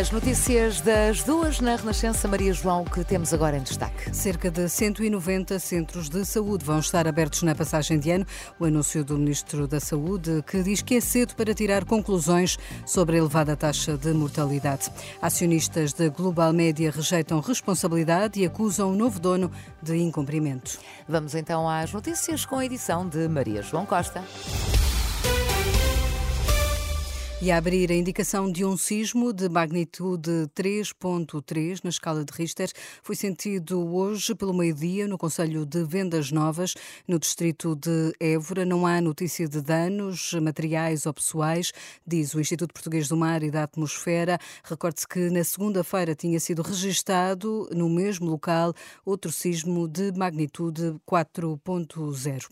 As notícias das duas na Renascença Maria João que temos agora em destaque. Cerca de 190 centros de saúde vão estar abertos na passagem de ano. O anúncio do Ministro da Saúde que diz que é cedo para tirar conclusões sobre a elevada taxa de mortalidade. Acionistas da Global Média rejeitam responsabilidade e acusam o novo dono de incumprimento. Vamos então às notícias com a edição de Maria João Costa. E a abrir a indicação de um sismo de magnitude 3.3 na escala de Richter foi sentido hoje pelo meio-dia no Conselho de Vendas Novas, no distrito de Évora. Não há notícia de danos materiais ou pessoais, diz o Instituto Português do Mar e da Atmosfera. Recorde-se que na segunda-feira tinha sido registado no mesmo local outro sismo de magnitude 4.0.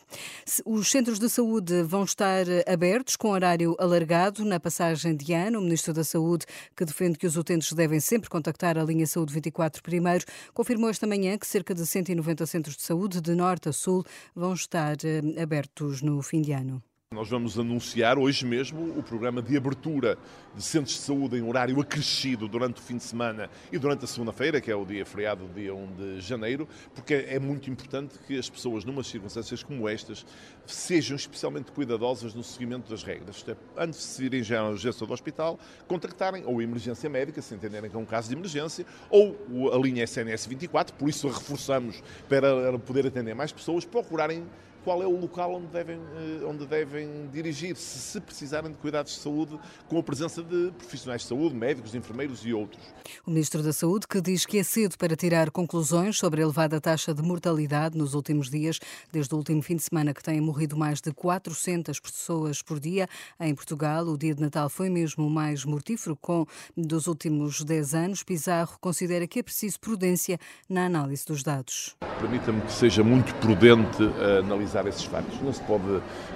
Os centros de saúde vão estar abertos com horário alargado na passagem passagem de ano. O Ministro da Saúde, que defende que os utentes devem sempre contactar a linha Saúde 24 primeiro, confirmou esta manhã que cerca de 190 centros de saúde, de norte a sul, vão estar eh, abertos no fim de ano. Nós vamos anunciar hoje mesmo o programa de abertura de centros de saúde em horário acrescido durante o fim de semana e durante a segunda-feira, que é o dia feriado, dia 1 de janeiro, porque é muito importante que as pessoas, numas circunstâncias como estas, sejam especialmente cuidadosas no seguimento das regras. É, antes de se irem já à urgência do hospital, contactarem ou a emergência médica, se entenderem que é um caso de emergência, ou a linha SNS 24, por isso reforçamos para poder atender mais pessoas, procurarem qual é o local onde devem, eh, onde devem dirigir-se, se precisarem de cuidados de saúde, com a presença de profissionais de saúde, médicos, enfermeiros e outros. O Ministro da Saúde que diz que é cedo para tirar conclusões sobre a elevada taxa de mortalidade nos últimos dias, desde o último fim de semana que têm morrido mais de 400 pessoas por dia em Portugal. O dia de Natal foi mesmo o mais mortífero com dos últimos 10 anos. Pizarro considera que é preciso prudência na análise dos dados. Permita-me que seja muito prudente eh, analisar analisar esses factos. Não se pode,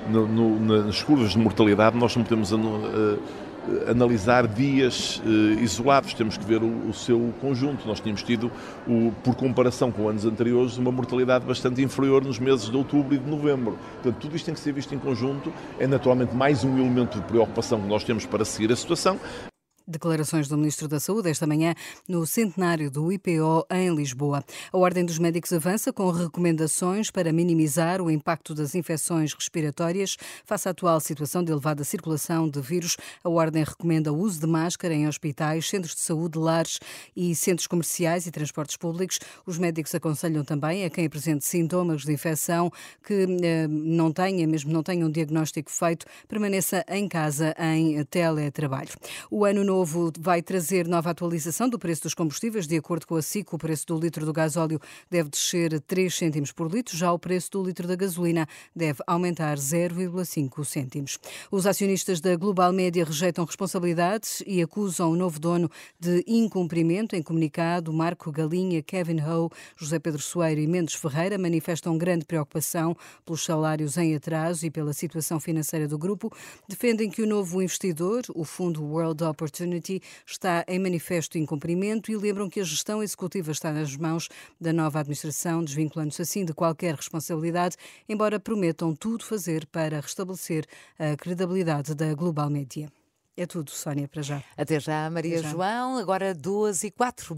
no, no, nas curvas de mortalidade, nós não podemos uh, analisar dias uh, isolados, temos que ver o, o, seu conjunto. Nós tínhamos tido, o, por comparação com anos anteriores, uma mortalidade bastante inferior nos meses de outubro e de novembro. Portanto, tudo isto tem que ser visto em conjunto. É naturalmente mais um elemento de preocupação que nós temos para seguir a situação, Declarações do Ministro da Saúde esta manhã no centenário do IPO em Lisboa. A Ordem dos Médicos avança com recomendações para minimizar o impacto das infecções respiratórias face à atual situação de elevada circulação de vírus. A Ordem recomenda o uso de máscara em hospitais, centros de saúde, lares e centros comerciais e transportes públicos. Os médicos aconselham também a quem apresente sintomas de infecção que eh, não tenha, mesmo não tenha um diagnóstico feito, permaneça em casa em teletrabalho. O ano novo vai trazer nova atualização do preço dos combustíveis. De acordo com a SIC, o preço do litro do gasóleo deve descer 3 cêntimos por litro, já o preço do litro da gasolina deve aumentar 0,5 cêntimos. Os acionistas da Global Média rejeitam responsabilidades e acusam o novo dono de incumprimento. Em comunicado, Marco Galinha, Kevin Ho, José Pedro Soeiro e Mendes Ferreira manifestam grande preocupação pelos salários em atraso e pela situação financeira do grupo. Defendem que o novo investidor, o fundo World Opportunity, Opportunity está em manifesto incumprimento e lembram que a gestão executiva está nas mãos da nova administração, desvinculando-se assim de qualquer responsabilidade, embora prometam tudo fazer para restabelecer a credibilidade da Global Media. É tudo, Sónia, para já. Até já, Maria já. João. Agora duas e quatro.